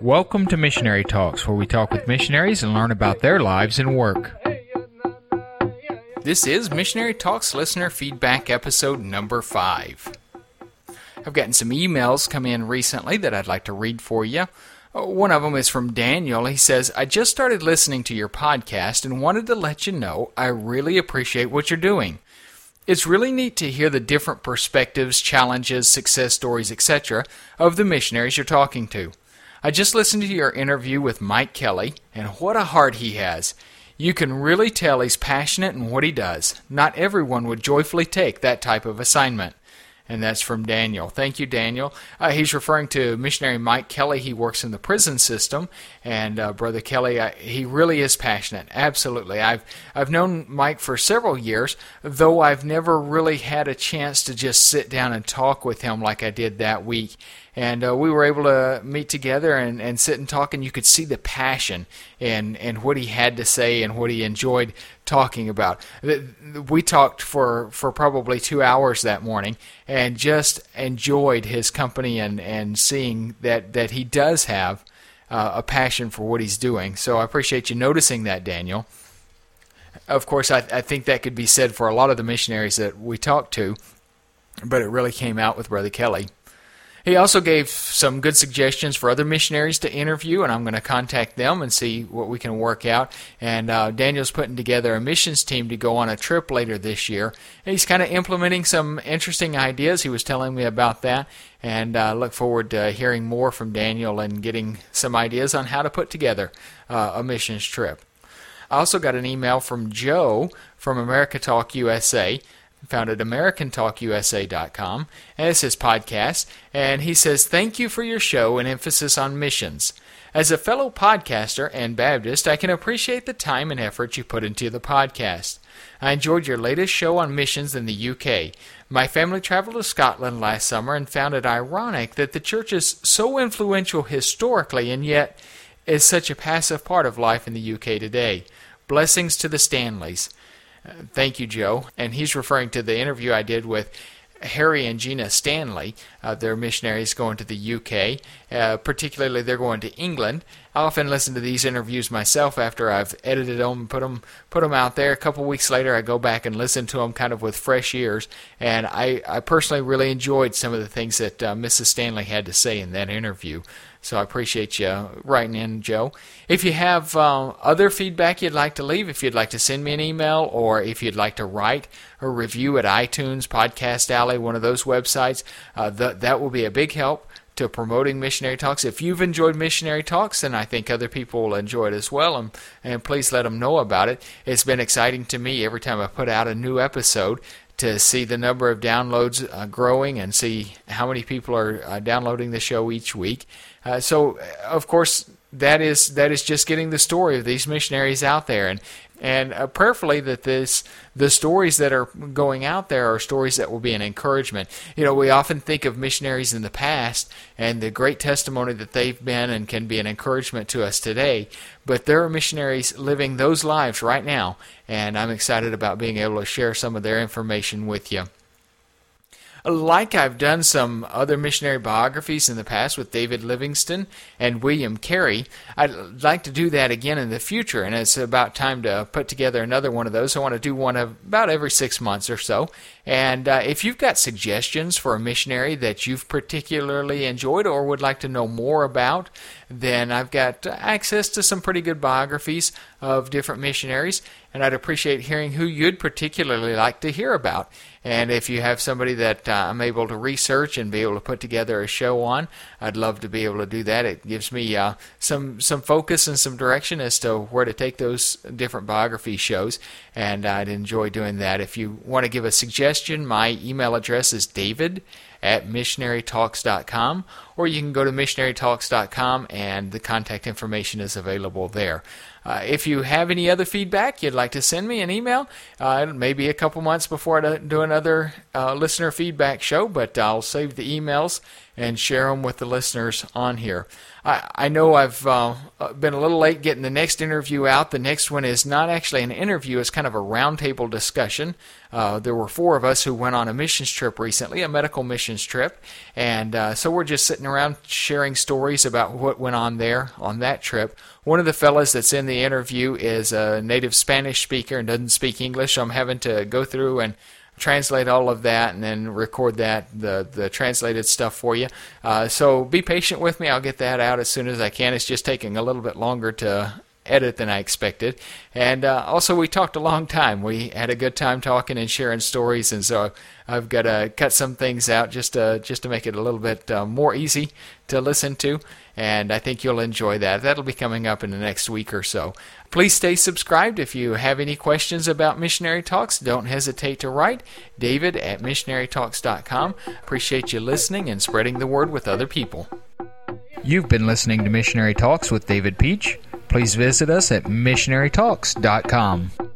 Welcome to Missionary Talks, where we talk with missionaries and learn about their lives and work. This is Missionary Talks listener feedback episode number five. I've gotten some emails come in recently that I'd like to read for you. Uh, one of them is from Daniel. He says, I just started listening to your podcast and wanted to let you know I really appreciate what you're doing. It's really neat to hear the different perspectives, challenges, success stories, etc., of the missionaries you're talking to. I just listened to your interview with Mike Kelly, and what a heart he has. You can really tell he's passionate in what he does. Not everyone would joyfully take that type of assignment and that's from Daniel. Thank you, Daniel. Uh, he's referring to missionary Mike Kelly. He works in the prison system, and uh, brother Kelly, I, he really is passionate. Absolutely, I've I've known Mike for several years, though I've never really had a chance to just sit down and talk with him like I did that week and uh, we were able to meet together and, and sit and talk and you could see the passion and, and what he had to say and what he enjoyed talking about. We talked for, for probably two hours that morning and just enjoyed his company and, and seeing that, that he does have uh, a passion for what he's doing. So i appreciate you noticing that daniel. Of course I, I think that could be said for a lot of the missionaries that we talked to but it really came out with brother kelly he also gave some good suggestions for other missionaries to interview, and I'm going to contact them and see what we can work out. And uh, Daniel's putting together a missions team to go on a trip later this year. And he's kind of implementing some interesting ideas. He was telling me about that, and uh, look forward to hearing more from Daniel and getting some ideas on how to put together uh, a missions trip. I also got an email from Joe from America Talk USA found at AmericanTalkUSA.com, and it's his podcast. And he says, Thank you for your show and emphasis on missions. As a fellow podcaster and Baptist, I can appreciate the time and effort you put into the podcast. I enjoyed your latest show on missions in the UK. My family traveled to Scotland last summer and found it ironic that the church is so influential historically and yet is such a passive part of life in the UK today. Blessings to the Stanleys. Thank you, Joe. And he's referring to the interview I did with Harry and Gina Stanley. Uh, they're missionaries going to the UK. Uh, particularly, they're going to England. I often listen to these interviews myself after I've edited them put them put them out there. A couple weeks later, I go back and listen to them kind of with fresh ears. And I, I personally really enjoyed some of the things that uh, Mrs. Stanley had to say in that interview. So I appreciate you writing in, Joe. If you have uh, other feedback you'd like to leave, if you'd like to send me an email, or if you'd like to write a review at iTunes, Podcast Alley, one of those websites, uh, th- that will be a big help to promoting missionary talks. If you've enjoyed missionary talks, then I think other people will enjoy it as well. And, and please let them know about it. It's been exciting to me every time I put out a new episode to see the number of downloads uh, growing and see how many people are uh, downloading the show each week. Uh, so, of course, that is that is just getting the story of these missionaries out there, and and uh, prayerfully that this the stories that are going out there are stories that will be an encouragement. You know, we often think of missionaries in the past and the great testimony that they've been and can be an encouragement to us today, but there are missionaries living those lives right now, and I'm excited about being able to share some of their information with you like I've done some other missionary biographies in the past with David Livingstone and William Carey, I'd like to do that again in the future, and it's about time to put together another one of those. I want to do one about every six months or so. And uh, if you've got suggestions for a missionary that you've particularly enjoyed or would like to know more about, then I've got access to some pretty good biographies of different missionaries, and I'd appreciate hearing who you'd particularly like to hear about. And if you have somebody that uh, I'm able to research and be able to put together a show on, I'd love to be able to do that. It gives me uh, some some focus and some direction as to where to take those different biography shows, and I'd enjoy doing that. If you want to give a suggestion, my email address is david at missionarytalks.com, or you can go to missionarytalks.com and the contact information is available there. Uh, if you have any other feedback, you'd like to send me an email. Uh, maybe a couple months before I do another uh, listener feedback show, but I'll save the emails and share them with the listeners on here. I, I know I've uh, been a little late getting the next interview out. The next one is not actually an interview, it's kind of a roundtable discussion. Uh, there were four of us who went on a missions trip recently, a medical missions trip, and uh, so we're just sitting around sharing stories about what went on there on that trip. One of the fellas that's in the interview is a native Spanish speaker and doesn't speak English, so I'm having to go through and translate all of that and then record that the the translated stuff for you. Uh, so be patient with me. I'll get that out as soon as I can. It's just taking a little bit longer to edit than I expected. And uh, also, we talked a long time. We had a good time talking and sharing stories, and so I've got to cut some things out just to just to make it a little bit uh, more easy to listen to. And I think you'll enjoy that. That'll be coming up in the next week or so. Please stay subscribed. If you have any questions about Missionary Talks, don't hesitate to write. David at missionarytalks.com. Appreciate you listening and spreading the word with other people. You've been listening to Missionary Talks with David Peach. Please visit us at missionarytalks.com.